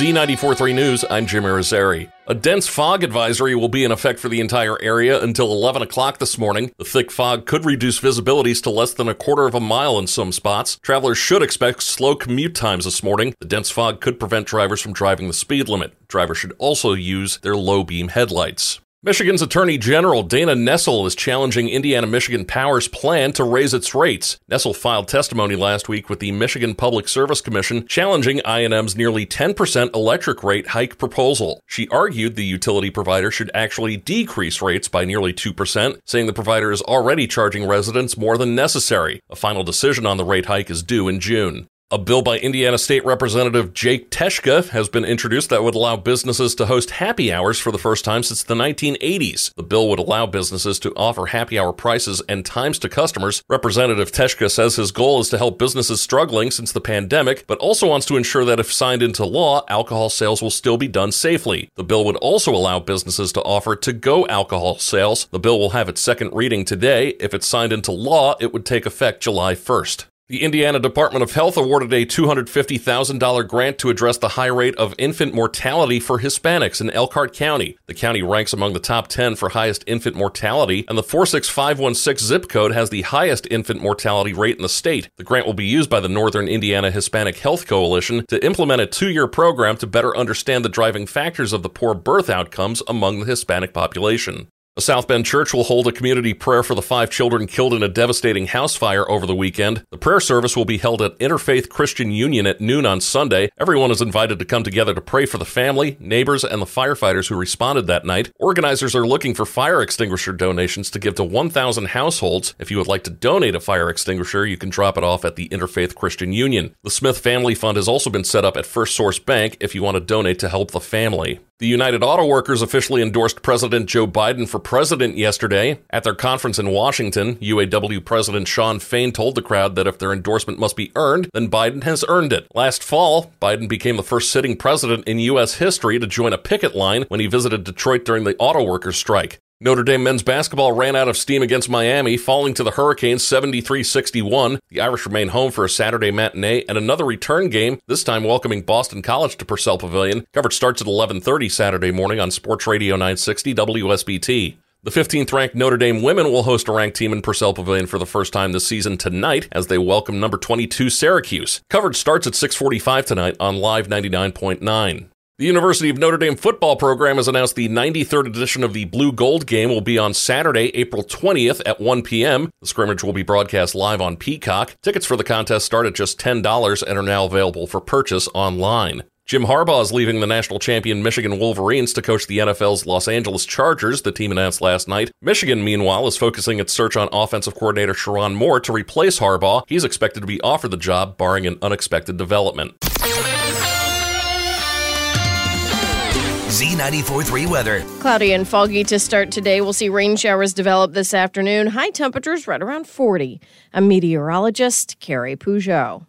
Z943 News, I'm Jim Irizarry. A dense fog advisory will be in effect for the entire area until 11 o'clock this morning. The thick fog could reduce visibilities to less than a quarter of a mile in some spots. Travelers should expect slow commute times this morning. The dense fog could prevent drivers from driving the speed limit. Drivers should also use their low beam headlights. Michigan's Attorney General Dana Nessel is challenging Indiana Michigan Power's plan to raise its rates. Nessel filed testimony last week with the Michigan Public Service Commission challenging I&M's nearly 10% electric rate hike proposal. She argued the utility provider should actually decrease rates by nearly 2%, saying the provider is already charging residents more than necessary. A final decision on the rate hike is due in June. A bill by Indiana State Representative Jake Teshka has been introduced that would allow businesses to host happy hours for the first time since the 1980s. The bill would allow businesses to offer happy hour prices and times to customers. Representative Teshka says his goal is to help businesses struggling since the pandemic, but also wants to ensure that if signed into law, alcohol sales will still be done safely. The bill would also allow businesses to offer to go alcohol sales. The bill will have its second reading today. If it's signed into law, it would take effect July 1st. The Indiana Department of Health awarded a $250,000 grant to address the high rate of infant mortality for Hispanics in Elkhart County. The county ranks among the top 10 for highest infant mortality, and the 46516 zip code has the highest infant mortality rate in the state. The grant will be used by the Northern Indiana Hispanic Health Coalition to implement a two year program to better understand the driving factors of the poor birth outcomes among the Hispanic population. A South Bend church will hold a community prayer for the five children killed in a devastating house fire over the weekend. The prayer service will be held at Interfaith Christian Union at noon on Sunday. Everyone is invited to come together to pray for the family, neighbors, and the firefighters who responded that night. Organizers are looking for fire extinguisher donations to give to 1,000 households. If you would like to donate a fire extinguisher, you can drop it off at the Interfaith Christian Union. The Smith Family Fund has also been set up at First Source Bank if you want to donate to help the family. The United Auto Workers officially endorsed President Joe Biden for president yesterday. At their conference in Washington, UAW President Shawn Fain told the crowd that if their endorsement must be earned, then Biden has earned it. Last fall, Biden became the first sitting president in U.S. history to join a picket line when he visited Detroit during the auto workers strike. Notre Dame men's basketball ran out of steam against Miami, falling to the Hurricanes 73 61. The Irish remain home for a Saturday matinee and another return game, this time welcoming Boston College to Purcell Pavilion. Coverage starts at 11.30 Saturday morning on Sports Radio 960 WSBT. The 15th ranked Notre Dame women will host a ranked team in Purcell Pavilion for the first time this season tonight as they welcome number 22 Syracuse. Coverage starts at 6:45 tonight on Live 99.9. The University of Notre Dame football program has announced the 93rd edition of the Blue Gold game will be on Saturday, April 20th at 1 p.m. The scrimmage will be broadcast live on Peacock. Tickets for the contest start at just $10 and are now available for purchase online. Jim Harbaugh is leaving the national champion Michigan Wolverines to coach the NFL's Los Angeles Chargers, the team announced last night. Michigan, meanwhile, is focusing its search on offensive coordinator Sherrone Moore to replace Harbaugh. He's expected to be offered the job, barring an unexpected development. Z94.3 weather. Cloudy and foggy to start today. We'll see rain showers develop this afternoon. High temperatures right around 40. I'm meteorologist Carrie Peugeot.